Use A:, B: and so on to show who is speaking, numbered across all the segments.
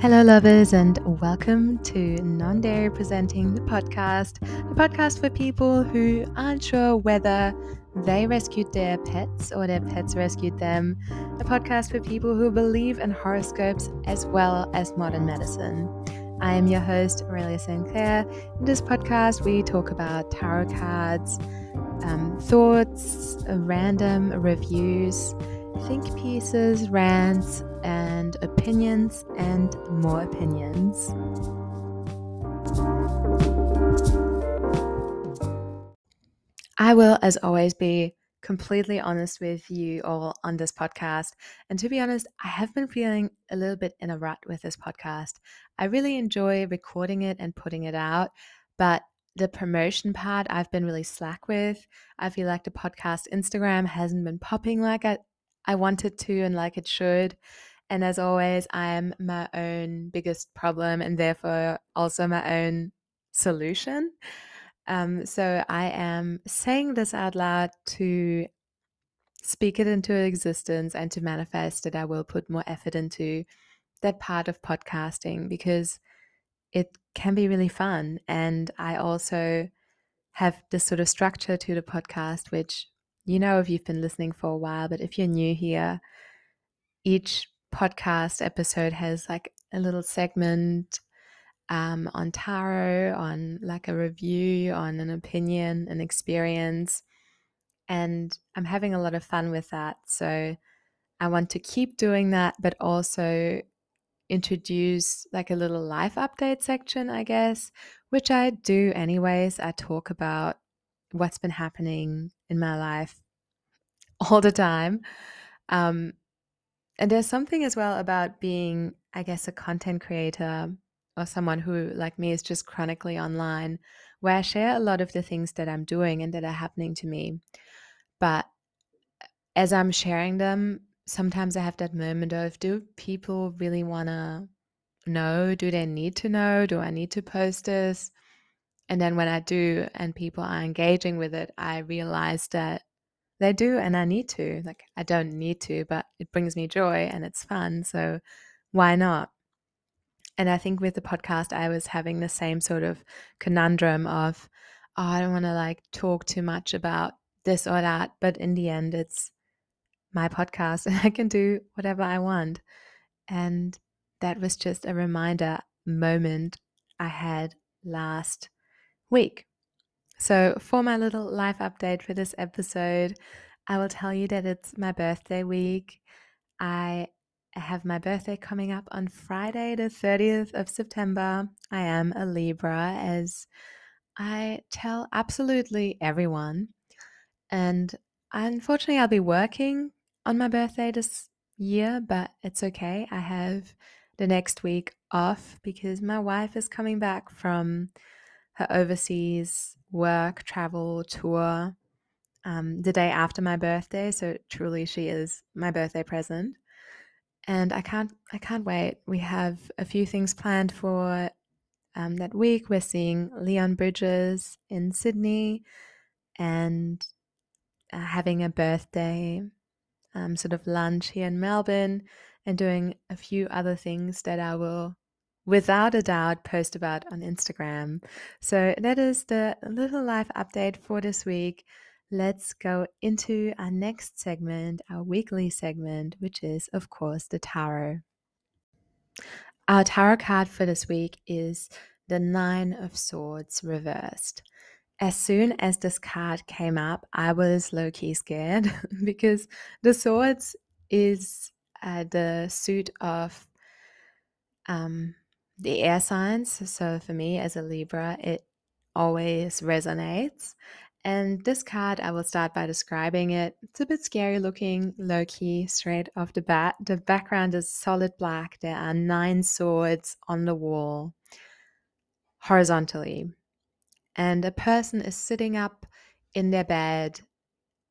A: Hello, lovers, and welcome to Non Dairy Presenting the Podcast, a podcast for people who aren't sure whether they rescued their pets or their pets rescued them, a podcast for people who believe in horoscopes as well as modern medicine. I am your host, Aurelia St. Clair. In this podcast, we talk about tarot cards, um, thoughts, random reviews, think pieces, rants, and opinions, and more opinions. I will, as always, be completely honest with you all on this podcast. And to be honest, I have been feeling a little bit in a rut with this podcast. I really enjoy recording it and putting it out, but the promotion part I've been really slack with. I feel like the podcast Instagram hasn't been popping like I, I wanted to and like it should. And as always, I am my own biggest problem and therefore also my own solution. Um, so I am saying this out loud to speak it into existence and to manifest that I will put more effort into that part of podcasting because it can be really fun. And I also have this sort of structure to the podcast, which you know if you've been listening for a while, but if you're new here, each podcast episode has like a little segment um, on tarot, on like a review, on an opinion, an experience. And I'm having a lot of fun with that. So I want to keep doing that, but also introduce like a little life update section, I guess, which I do anyways. I talk about what's been happening in my life all the time. Um, and there's something as well about being, I guess, a content creator or someone who, like me, is just chronically online, where I share a lot of the things that I'm doing and that are happening to me. But as I'm sharing them, sometimes I have that moment of do people really want to know? Do they need to know? Do I need to post this? And then when I do and people are engaging with it, I realize that they do and I need to. Like, I don't need to, but it brings me joy and it's fun. So why not? And I think with the podcast, I was having the same sort of conundrum of, oh, I don't want to like talk too much about this or that. But in the end, it's my podcast and I can do whatever I want. And that was just a reminder moment I had last week. So, for my little life update for this episode, I will tell you that it's my birthday week. I have my birthday coming up on Friday, the 30th of September. I am a Libra, as I tell absolutely everyone. And unfortunately, I'll be working on my birthday this year, but it's okay. I have the next week off because my wife is coming back from her overseas work, travel, tour um, the day after my birthday. So truly, she is my birthday present and I can't I can't wait. We have a few things planned for um, that week. We're seeing Leon Bridges in Sydney, and uh, having a birthday um, sort of lunch here in Melbourne, and doing a few other things that I will, without a doubt, post about on Instagram. So that is the little life update for this week let's go into our next segment, our weekly segment, which is, of course, the tarot. Our tarot card for this week is the Nine of Swords reversed. As soon as this card came up, I was low key scared because the Swords is uh, the suit of um, the air signs. So for me as a Libra, it always resonates. And this card, I will start by describing it. It's a bit scary looking, low key, straight off the bat. The background is solid black. There are nine swords on the wall horizontally. And a person is sitting up in their bed,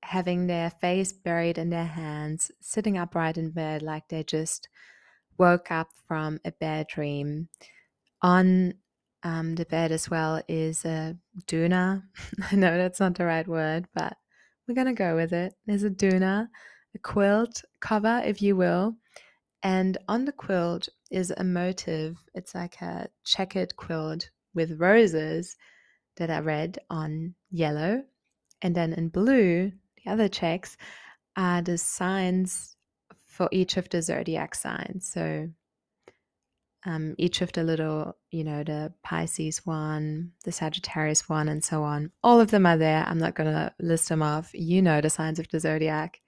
A: having their face buried in their hands, sitting upright in bed like they just woke up from a bad dream. On um, the bed as well is a doona. I know that's not the right word, but we're going to go with it. There's a doona, a quilt cover, if you will. And on the quilt is a motif. It's like a checkered quilt with roses that are red on yellow. And then in blue, the other checks are the signs for each of the zodiac signs. So um, each of the little, you know, the Pisces one, the Sagittarius one, and so on. All of them are there. I'm not going to list them off. You know the signs of the zodiac.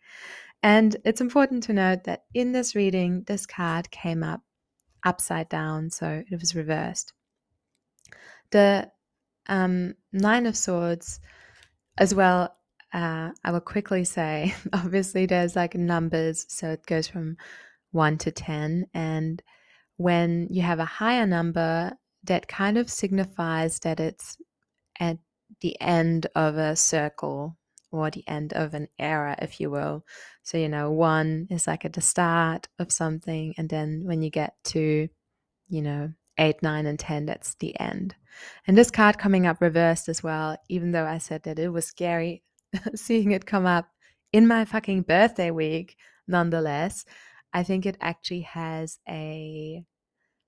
A: And it's important to note that in this reading, this card came up upside down, so it was reversed. The um, Nine of Swords, as well, uh, I will quickly say obviously, there's like numbers, so it goes from one to 10. And when you have a higher number, that kind of signifies that it's at the end of a circle or the end of an era, if you will. So, you know, one is like at the start of something, and then when you get to, you know, eight, nine, and 10, that's the end. And this card coming up reversed as well, even though I said that it was scary seeing it come up in my fucking birthday week, nonetheless, I think it actually has a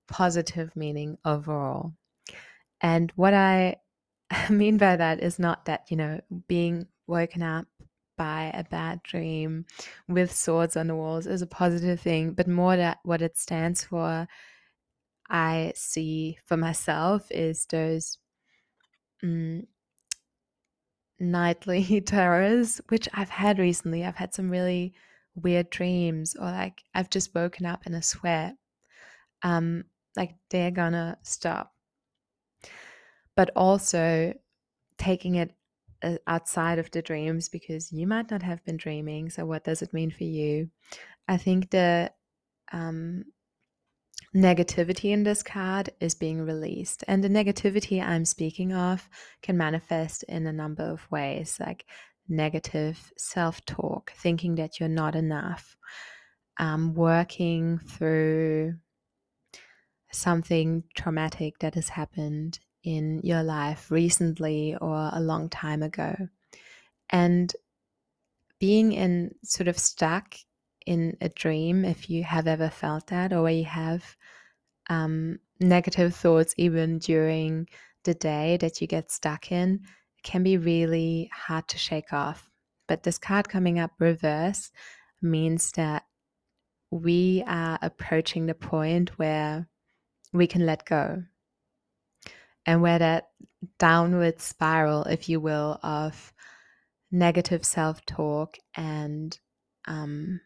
A: positive meaning overall. And what I mean by that is not that, you know, being woken up by a bad dream with swords on the walls is a positive thing, but more that what it stands for, I see for myself is those mm, nightly terrors, which I've had recently. I've had some really weird dreams, or like I've just woken up in a sweat. Um, like they're gonna stop. But also taking it uh, outside of the dreams because you might not have been dreaming. So, what does it mean for you? I think the um, negativity in this card is being released. And the negativity I'm speaking of can manifest in a number of ways, like negative self talk, thinking that you're not enough, um, working through something traumatic that has happened in your life recently or a long time ago. And being in sort of stuck in a dream, if you have ever felt that, or you have um, negative thoughts even during the day that you get stuck in, can be really hard to shake off. But this card coming up reverse means that we are approaching the point where we can let go. And where that downward spiral, if you will, of negative self talk and um,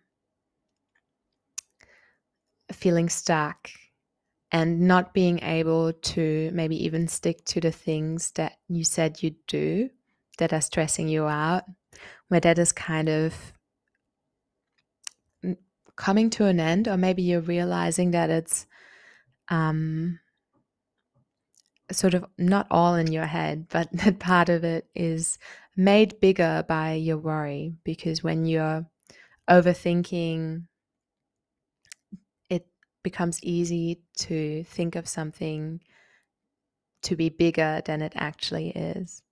A: feeling stuck and not being able to maybe even stick to the things that you said you'd do that are stressing you out, where that is kind of coming to an end, or maybe you're realizing that it's um, sort of not all in your head, but that part of it is made bigger by your worry because when you're overthinking becomes easy to think of something to be bigger than it actually is.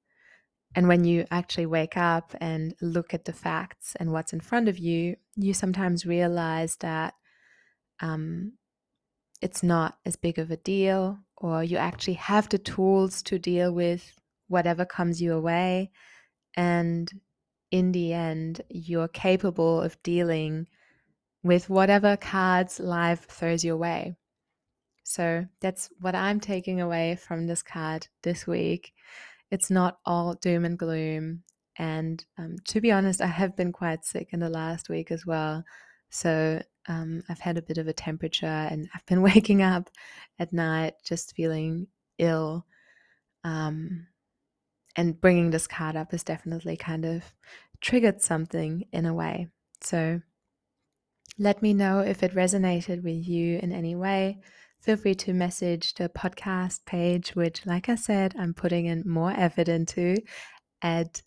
A: And when you actually wake up and look at the facts and what's in front of you, you sometimes realize that um, it's not as big of a deal, or you actually have the tools to deal with whatever comes your way. And in the end, you're capable of dealing with whatever cards life throws your way. So that's what I'm taking away from this card this week. It's not all doom and gloom. And um, to be honest, I have been quite sick in the last week as well. So um, I've had a bit of a temperature and I've been waking up at night just feeling ill. Um, and bringing this card up has definitely kind of triggered something in a way. So let me know if it resonated with you in any way. Feel free to message the podcast page, which, like I said, I'm putting in more effort into at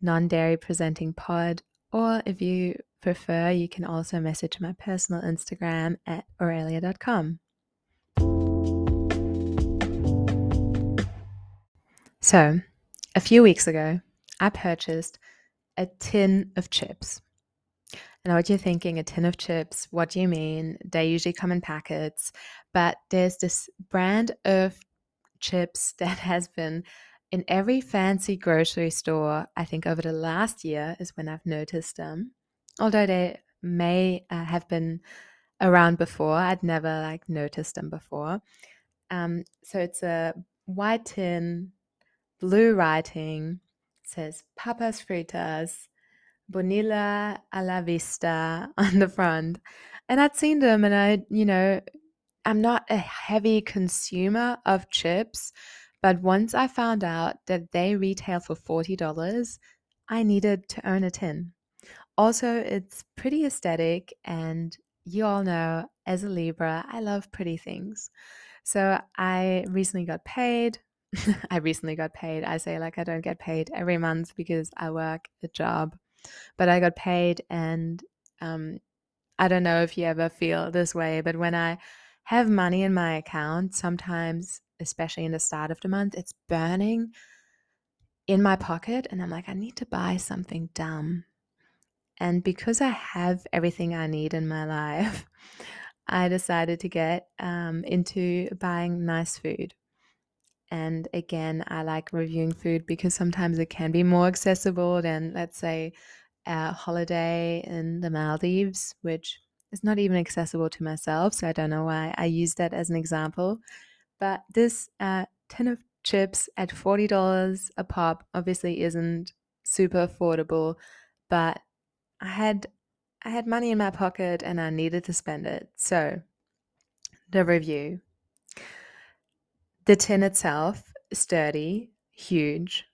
A: non dairy presenting pod. Or if you prefer, you can also message my personal Instagram at aurelia.com. So, a few weeks ago, I purchased a tin of chips. I know what you're thinking a tin of chips. What do you mean? They usually come in packets. But there's this brand of chips that has been in every fancy grocery store, I think over the last year is when I've noticed them. Although they may uh, have been around before, I'd never like noticed them before. Um, so it's a white tin, blue writing, says Papas Fritas, Bonilla a la Vista on the front. And I'd seen them and I, you know, I'm not a heavy consumer of chips, but once I found out that they retail for $40, I needed to own a tin. Also, it's pretty aesthetic, and you all know as a Libra, I love pretty things. So I recently got paid. I recently got paid. I say like I don't get paid every month because I work a job, but I got paid, and um, I don't know if you ever feel this way, but when I have money in my account, sometimes, especially in the start of the month, it's burning in my pocket, and I'm like, I need to buy something dumb. And because I have everything I need in my life, I decided to get um, into buying nice food. And again, I like reviewing food because sometimes it can be more accessible than, let's say, a holiday in the Maldives, which is not even accessible to myself. So I don't know why I use that as an example. But this uh, tin of chips at $40 a pop obviously isn't super affordable, but I had I had money in my pocket and I needed to spend it. So, the review. The tin itself, sturdy, huge,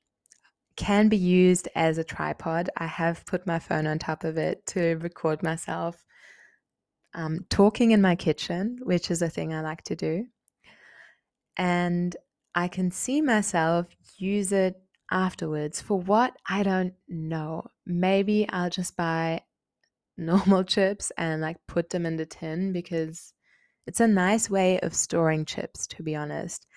A: can be used as a tripod. I have put my phone on top of it to record myself um, talking in my kitchen, which is a thing I like to do. And I can see myself use it afterwards. For what? I don't know. Maybe I'll just buy normal chips and like put them in the tin because it's a nice way of storing chips, to be honest.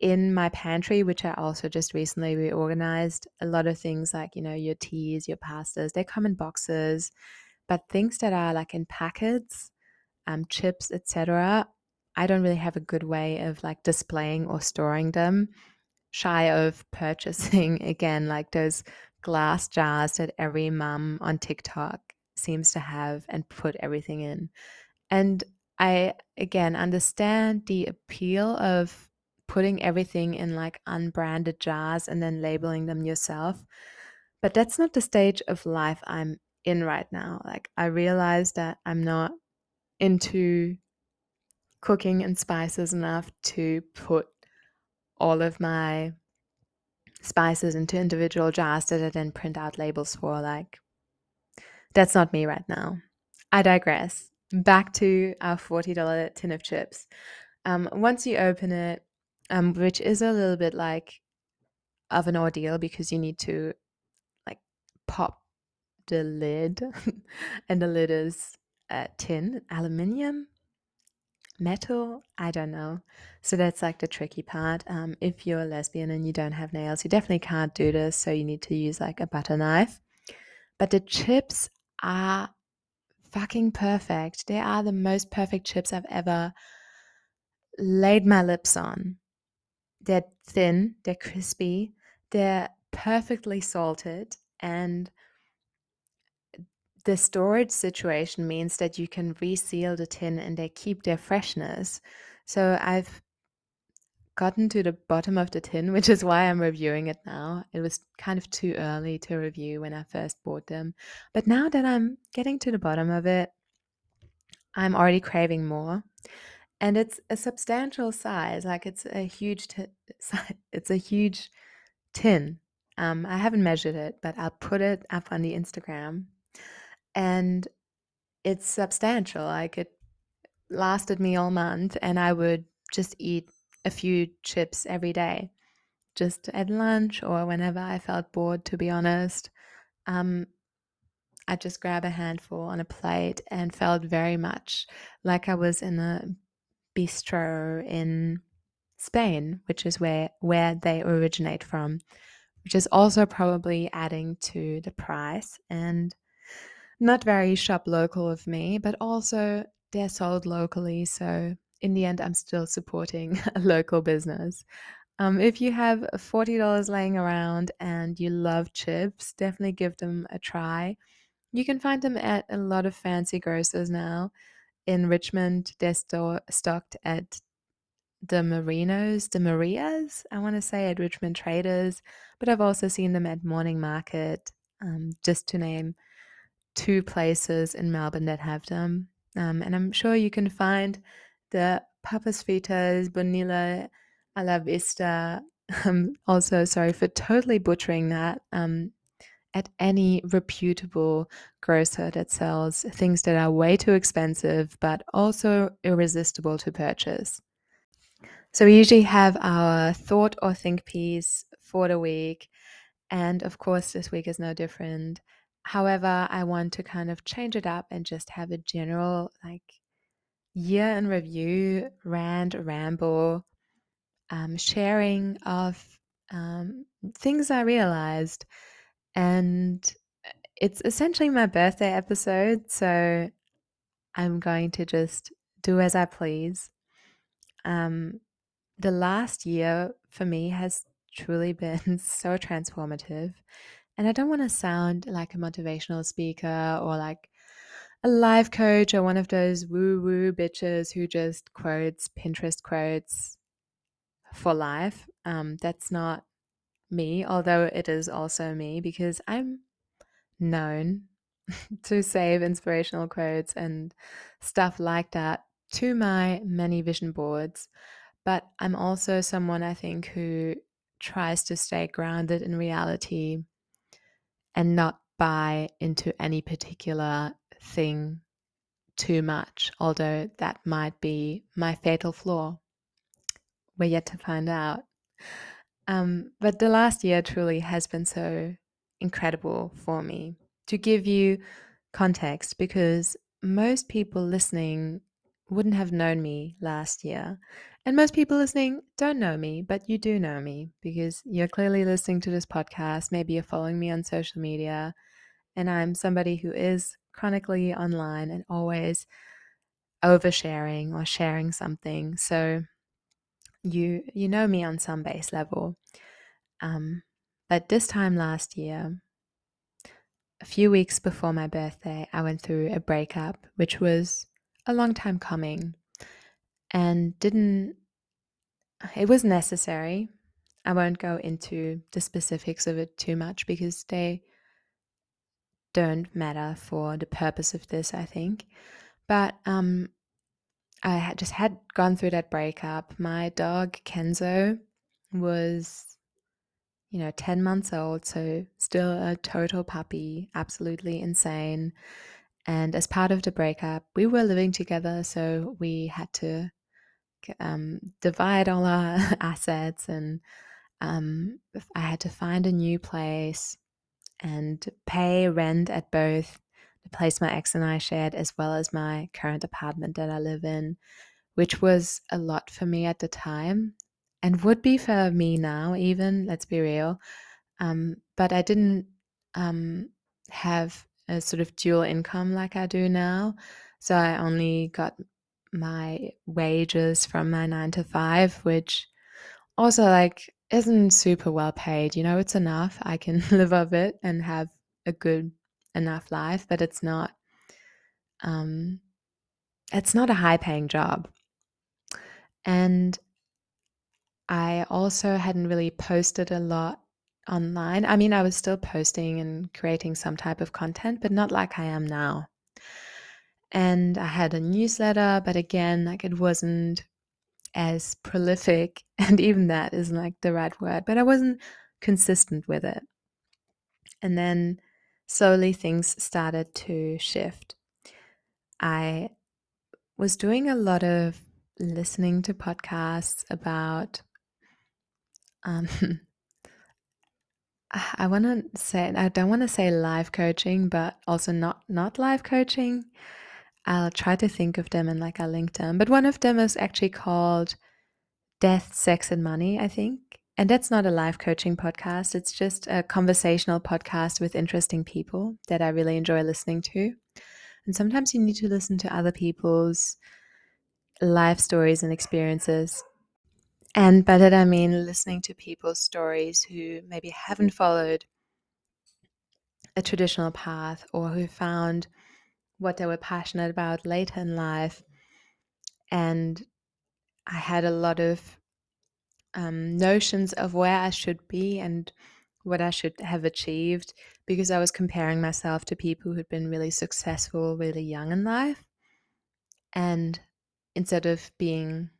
A: In my pantry, which I also just recently reorganized, a lot of things like, you know, your teas, your pastas, they come in boxes, but things that are like in packets, um, chips, etc., I don't really have a good way of like displaying or storing them shy of purchasing again like those glass jars that every mum on TikTok seems to have and put everything in. And I again understand the appeal of putting everything in like unbranded jars and then labeling them yourself. But that's not the stage of life I'm in right now. Like I realize that I'm not into cooking and spices enough to put all of my spices into individual jars that I then print out labels for. Like, that's not me right now. I digress. Back to our $40 tin of chips. Um, once you open it, um, which is a little bit like of an ordeal because you need to like pop the lid, and the lid is uh, tin, aluminium, metal i don't know. So that's like the tricky part. Um, if you're a lesbian and you don't have nails you definitely can't do this so you need to use like a butter knife. But the chips are fucking perfect. They are the most perfect chips i've ever laid my lips on they're thin they're crispy they're perfectly salted and the storage situation means that you can reseal the tin and they keep their freshness. So I've gotten to the bottom of the tin, which is why I'm reviewing it now. It was kind of too early to review when I first bought them. But now that I'm getting to the bottom of it, I'm already craving more. And it's a substantial size, like it's a huge t- it's a huge tin. Um, I haven't measured it, but I'll put it up on the Instagram and it's substantial. Like it lasted me all month, and I would just eat a few chips every day, just at lunch or whenever I felt bored. To be honest, um, I'd just grab a handful on a plate and felt very much like I was in a bistro in Spain, which is where where they originate from, which is also probably adding to the price and not very shop local of me, but also they're sold locally. So in the end, I'm still supporting a local business. Um, if you have $40 laying around and you love chips, definitely give them a try. You can find them at a lot of fancy grocers now. In Richmond, they're sto- stocked at the Marinos, the Marias, I want to say at Richmond Traders, but I've also seen them at Morning Market, um, just to name two places in Melbourne that have them. Um, and I'm sure you can find the Papas Fritas, Bonilla, a la Vista. Um, also, sorry for totally butchering that. Um, at any reputable grocer that sells things that are way too expensive but also irresistible to purchase. So we usually have our thought or think piece for the week. And of course, this week is no different. However, I want to kind of change it up and just have a general, like, year in review, rant, ramble, um, sharing of um, things I realized. And it's essentially my birthday episode. So I'm going to just do as I please. Um, the last year for me has truly been so transformative. And I don't want to sound like a motivational speaker or like a life coach or one of those woo woo bitches who just quotes Pinterest quotes for life. Um, that's not me, although it is also me because I'm known to save inspirational quotes and stuff like that to my many vision boards. But I'm also someone I think who tries to stay grounded in reality and not buy into any particular thing too much, although that might be my fatal flaw. We're yet to find out. Um, but the last year truly has been so incredible for me. To give you context, because most people listening wouldn't have known me last year. And most people listening don't know me, but you do know me because you're clearly listening to this podcast. Maybe you're following me on social media. And I'm somebody who is chronically online and always oversharing or sharing something. So you you know me on some base level. Um, but this time last year, a few weeks before my birthday, I went through a breakup, which was a long time coming and didn't, it was necessary. I won't go into the specifics of it too much because they don't matter for the purpose of this, I think. But um, I had just had gone through that breakup. My dog Kenzo was, you know, 10 months old, so still a total puppy, absolutely insane. And as part of the breakup, we were living together, so we had to um, divide all our assets, and um, I had to find a new place and pay rent at both the place my ex and I shared, as well as my current apartment that I live in, which was a lot for me at the time and would be for me now, even, let's be real. Um, but I didn't um, have a sort of dual income like I do now. So I only got my wages from my nine to five, which also like isn't super well paid. You know, it's enough. I can live off it and have a good enough life, but it's not um it's not a high paying job. And I also hadn't really posted a lot online. I mean, I was still posting and creating some type of content, but not like I am now. And I had a newsletter, but again, like it wasn't as prolific, and even that isn't like the right word, but I wasn't consistent with it. And then slowly things started to shift. I was doing a lot of listening to podcasts about um, I want to say I don't want to say live coaching, but also not not live coaching. I'll try to think of them and like I linked them. But one of them is actually called Death, Sex and Money, I think. And that's not a life coaching podcast, it's just a conversational podcast with interesting people that I really enjoy listening to. And sometimes you need to listen to other people's life stories and experiences. And by that I mean listening to people's stories who maybe haven't followed a traditional path or who found what they were passionate about later in life. And I had a lot of um, notions of where I should be and what I should have achieved because I was comparing myself to people who'd been really successful really young in life. And instead of being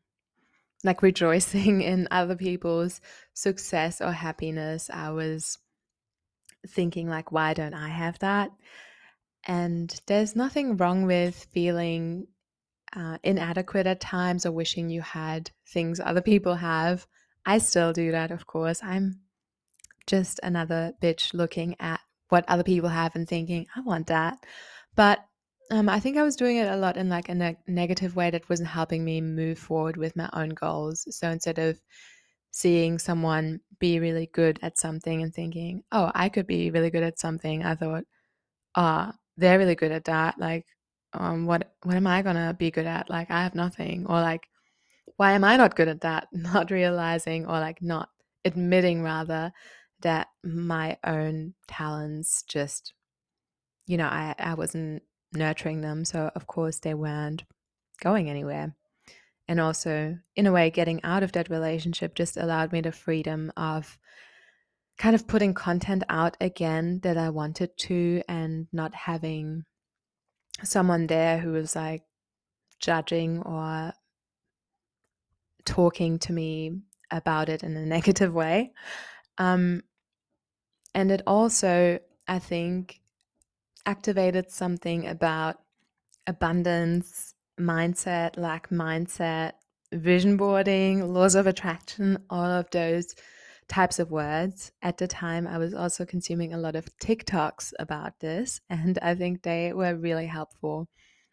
A: like rejoicing in other people's success or happiness, I was thinking, like, why don't I have that? And there's nothing wrong with feeling uh, inadequate at times or wishing you had things other people have. I still do that, of course. I'm just another bitch looking at what other people have and thinking, I want that. But um, I think I was doing it a lot in like a ne- negative way that wasn't helping me move forward with my own goals. So instead of seeing someone be really good at something and thinking, oh, I could be really good at something, I thought, ah, oh, they're really good at that. Like, um, what what am I gonna be good at? Like, I have nothing, or like, why am I not good at that? Not realizing, or like, not admitting rather that my own talents just, you know, I I wasn't nurturing them, so of course they weren't going anywhere. And also, in a way, getting out of that relationship just allowed me the freedom of kind of putting content out again that I wanted to and not having someone there who was like judging or talking to me about it in a negative way. Um, and it also, I think, activated something about abundance, mindset, lack mindset, vision boarding, laws of attraction, all of those types of words. At the time, I was also consuming a lot of TikToks about this, and I think they were really helpful.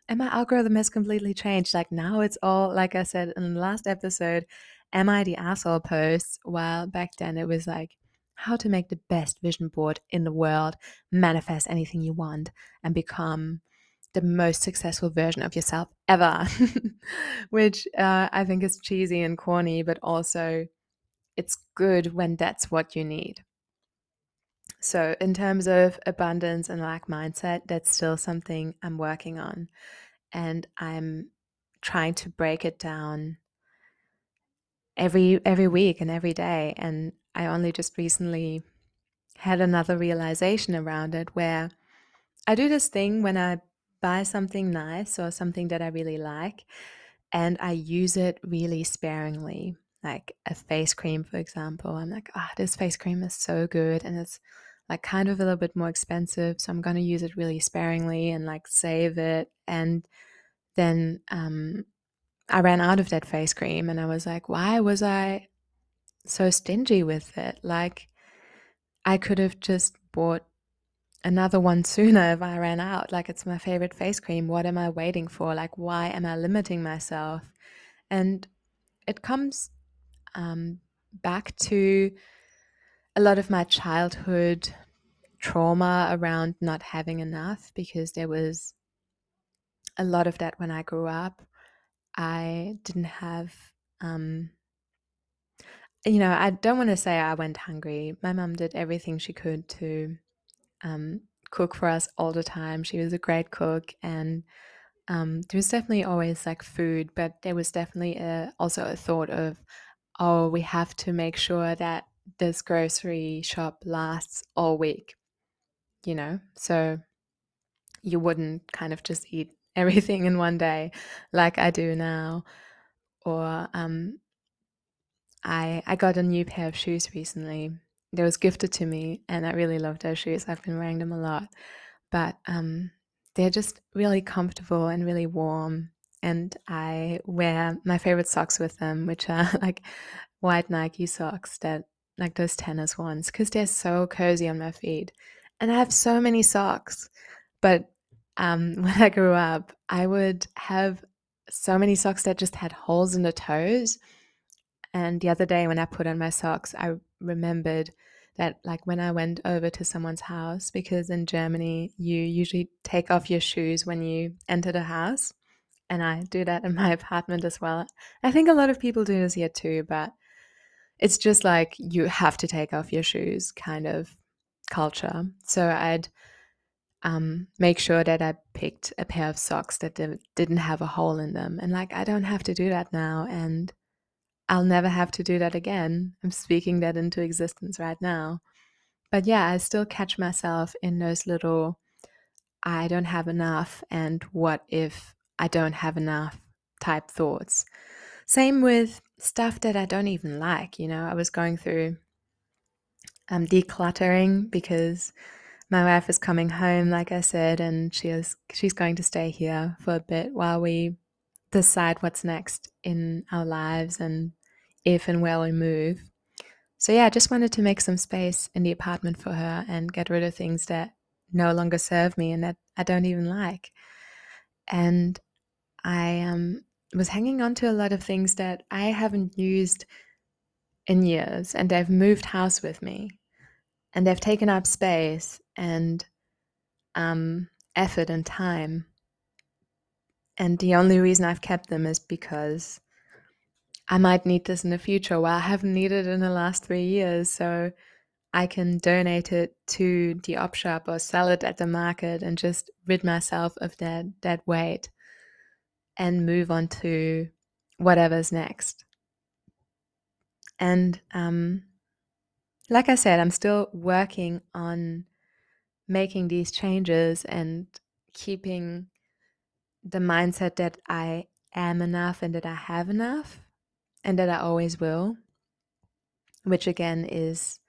A: And my algorithm has completely changed. Like now, it's all, like I said in the last episode, Am I the asshole posts? While back then it was like, how to make the best vision board in the world, manifest anything you want, and become the most successful version of yourself ever, which uh, I think is cheesy and corny, but also it's good when that's what you need. So, in terms of abundance and lack mindset, that's still something I'm working on. And I'm trying to break it down every every week and every day and I only just recently had another realization around it where I do this thing when I buy something nice or something that I really like and I use it really sparingly like a face cream, for example. I'm like, ah, oh, this face cream is so good and it's like kind of a little bit more expensive. So I'm going to use it really sparingly and like save it. And then um, I ran out of that face cream and I was like, why was I so stingy with it? Like, I could have just bought another one sooner if I ran out. Like, it's my favorite face cream. What am I waiting for? Like, why am I limiting myself? And it comes um, back to a lot of my childhood trauma around not having enough because there was a lot of that when I grew up. I didn't have, um, you know, I don't want to say I went hungry. My mom did everything she could to um, cook for us all the time. She was a great cook, and um, there was definitely always like food, but there was definitely a, also a thought of oh, we have to make sure that this grocery shop lasts all week, you know? So you wouldn't kind of just eat everything in one day like I do now. Or um, I I got a new pair of shoes recently. They was gifted to me, and I really love those shoes. I've been wearing them a lot, but um, they're just really comfortable and really warm and I wear my favorite socks with them, which are like white Nike socks that like those tennis ones because they're so cozy on my feet. And I have so many socks. But um, when I grew up, I would have so many socks that just had holes in the toes. And the other day when I put on my socks, I remembered that like when I went over to someone's house, because in Germany you usually take off your shoes when you enter the house. And I do that in my apartment as well. I think a lot of people do this here too, but it's just like you have to take off your shoes kind of culture. So I'd um, make sure that I picked a pair of socks that didn't have a hole in them. And like, I don't have to do that now. And I'll never have to do that again. I'm speaking that into existence right now. But yeah, I still catch myself in those little, I don't have enough, and what if I don't have enough type thoughts. Same with stuff that I don't even like. You know, I was going through um, decluttering because my wife is coming home, like I said, and she is she's going to stay here for a bit while we decide what's next in our lives and if and where we move. So yeah, I just wanted to make some space in the apartment for her and get rid of things that no longer serve me and that I don't even like. And I um, was hanging on to a lot of things that I haven't used in years, and they've moved house with me, and they've taken up space and um, effort and time. And the only reason I've kept them is because I might need this in the future. Well, I haven't needed it in the last three years, so I can donate it to the op shop or sell it at the market and just rid myself of that that weight and move on to whatever's next. And um, like I said, I'm still working on making these changes and keeping the mindset that I am enough and that I have enough and that I always will, which again is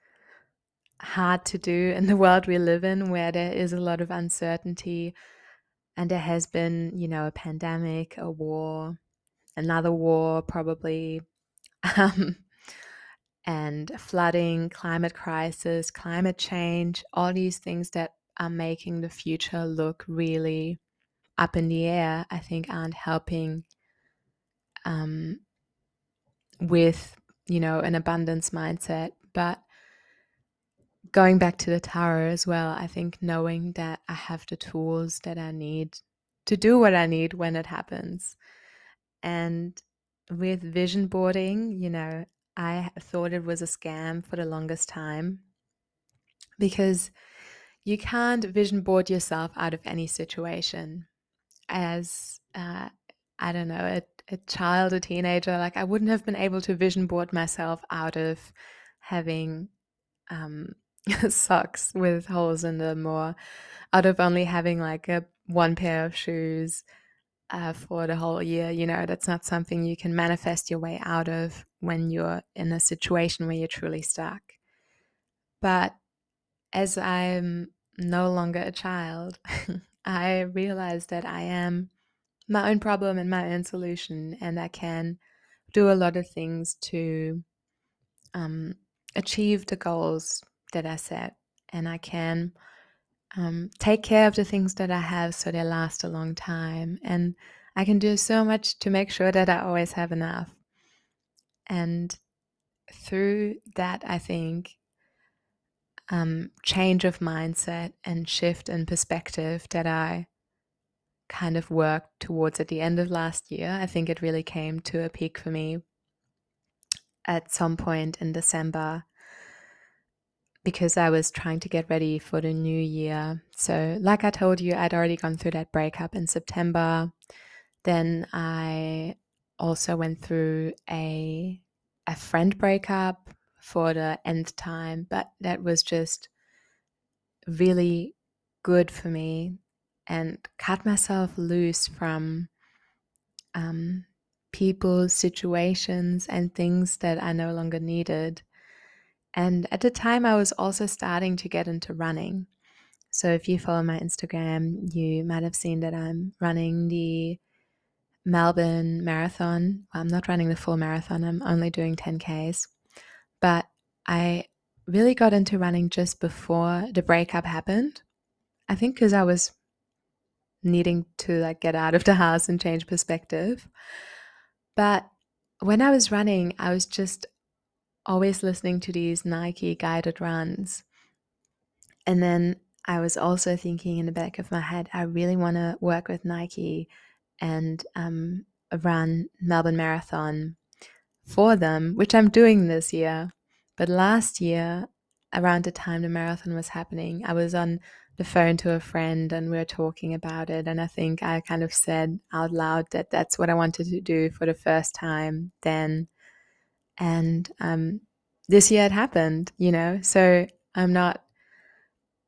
A: hard to do in the world we live in where there is a lot of uncertainty and there has been, you know, a pandemic, a war, another war, probably, um, and flooding, climate crisis, climate change, all these things that are making the future look really up in the air, I think aren't helping um, with you know an abundance mindset. But going back to the tarot as well i think knowing that i have the tools that i need to do what i need when it happens. And with vision boarding you know i thought it was a scam for the longest time because you can't vision board yourself out of any situation. As uh, i don't know it a child, a teenager, like I wouldn't have been able to vision board myself out of having um, socks with holes in them or out of only having like a one pair of shoes uh, for the whole year. You know, that's not something you can manifest your way out of when you're in a situation where you're truly stuck. But as I'm no longer a child, I realize that I am my own problem and my own solution, and I can do a lot of things to um, achieve the goals that I set, and I can um, take care of the things that I have so they last a long time, and I can do so much to make sure that I always have enough. And through that, I think um, change of mindset and shift in perspective that I kind of worked towards at the end of last year. I think it really came to a peak for me at some point in December because I was trying to get ready for the new year. So, like I told you, I'd already gone through that breakup in September. Then I also went through a a friend breakup for the end time, but that was just really good for me and cut myself loose from um, people, situations, and things that I no longer needed. And at the time, I was also starting to get into running. So if you follow my Instagram, you might have seen that I'm running the Melbourne Marathon. Well, I'm not running the full marathon, I'm only doing 10Ks. But I really got into running just before the breakup happened. I think because I was needing to like get out of the house and change perspective. But when I was running, I was just always listening to these Nike guided runs. And then I was also thinking in the back of my head, I really want to work with Nike and um, run Melbourne Marathon for them, which I'm doing this year. But last year, around the time the marathon was happening, I was on the phone to a friend and we were talking about it. And I think I kind of said out loud that that's what I wanted to do for the first time then. And um, this year it happened, you know? So I'm not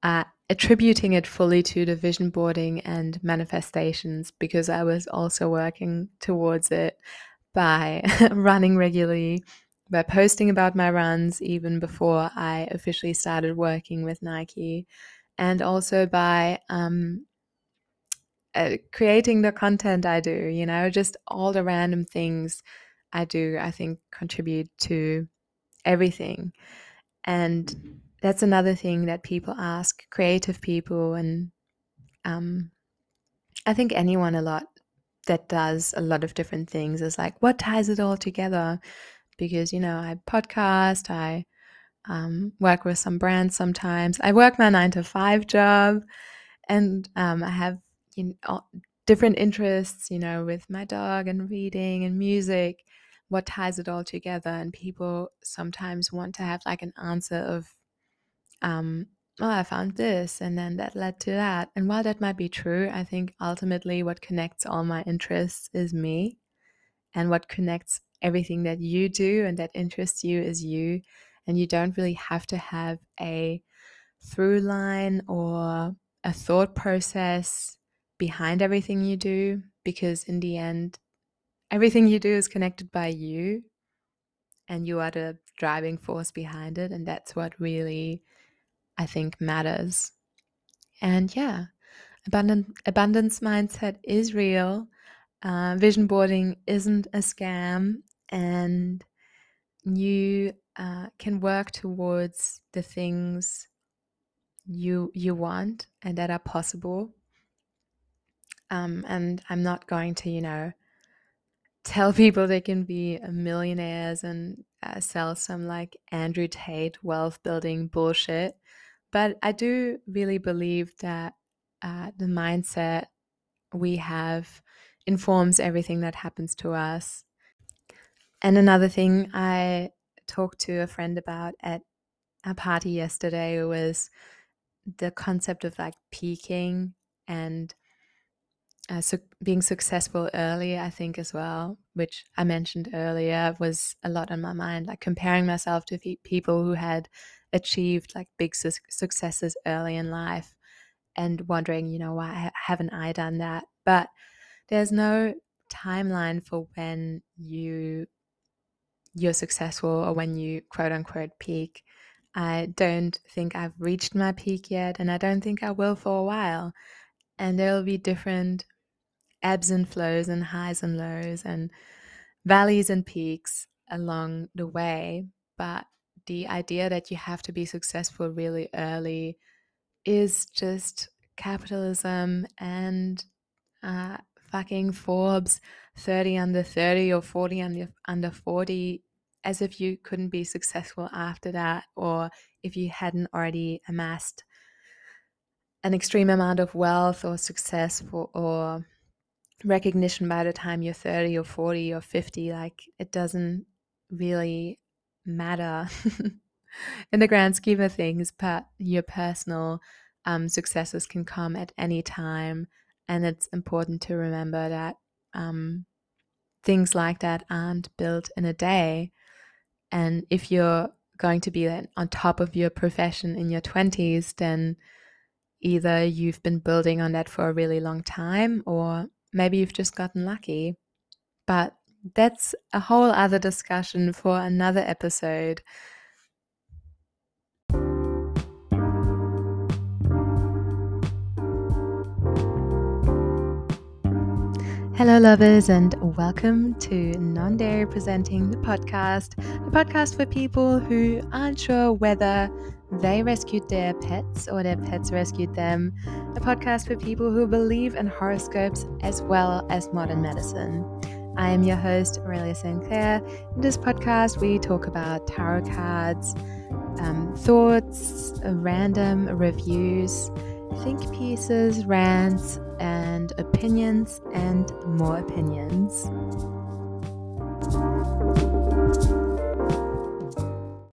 A: uh, attributing it fully to the vision boarding and manifestations because I was also working towards it by running regularly, by posting about my runs even before I officially started working with Nike, and also by um, uh, creating the content I do, you know, just all the random things I do, I think contribute to everything. And that's another thing that people ask creative people and um, I think anyone a lot that does a lot of different things is like, what ties it all together? Because, you know, I podcast, I um, work with some brands sometimes, I work my nine to five job, and um, I have you know, different interests, you know, with my dog and reading and music. What ties it all together? And people sometimes want to have like an answer of, um, oh, I found this and then that led to that. And while that might be true, I think ultimately what connects all my interests is me. And what connects everything that you do and that interests you is you. And you don't really have to have a through line or a thought process behind everything you do because in the end, everything you do is connected by you and you are the driving force behind it. And that's what really I think matters. And yeah, abundant, abundance mindset is real. Uh, vision boarding isn't a scam, and you uh, can work towards the things you you want and that are possible. Um, and I'm not going to, you know, tell people they can be millionaires and uh, sell some like Andrew Tate wealth building bullshit. But I do really believe that uh, the mindset we have informs everything that happens to us. And another thing I talked to a friend about at a party yesterday was the concept of like peaking and uh, su- being successful early, I think, as well, which I mentioned earlier, was a lot on my mind. Like comparing myself to people who had achieved like big su- successes early in life and wondering, you know, why haven't I done that? But there's no timeline for when you you're successful or when you quote unquote peak. I don't think I've reached my peak yet, and I don't think I will for a while. And there will be different ebbs and flows, and highs and lows, and valleys and peaks along the way. But the idea that you have to be successful really early is just capitalism and uh, fucking Forbes 30 under 30 or 40 under, under 40 as if you couldn't be successful after that or if you hadn't already amassed an extreme amount of wealth or success for, or recognition by the time you're 30 or 40 or 50 like it doesn't really matter in the grand scheme of things, but your personal um, successes can come at any time. And it's important to remember that um, things like that aren't built in a day. And if you're going to be on top of your profession in your 20s, then either you've been building on that for a really long time or maybe you've just gotten lucky. But that's a whole other discussion for another episode. Hello, lovers, and welcome to Non Dairy Presenting the podcast, the podcast for people who aren't sure whether they rescued their pets or their pets rescued them, a podcast for people who believe in horoscopes as well as modern medicine. I am your host, Aurelia Sinclair. In this podcast, we talk about tarot cards, um, thoughts, random reviews, think pieces, rants, and opinions, and more opinions.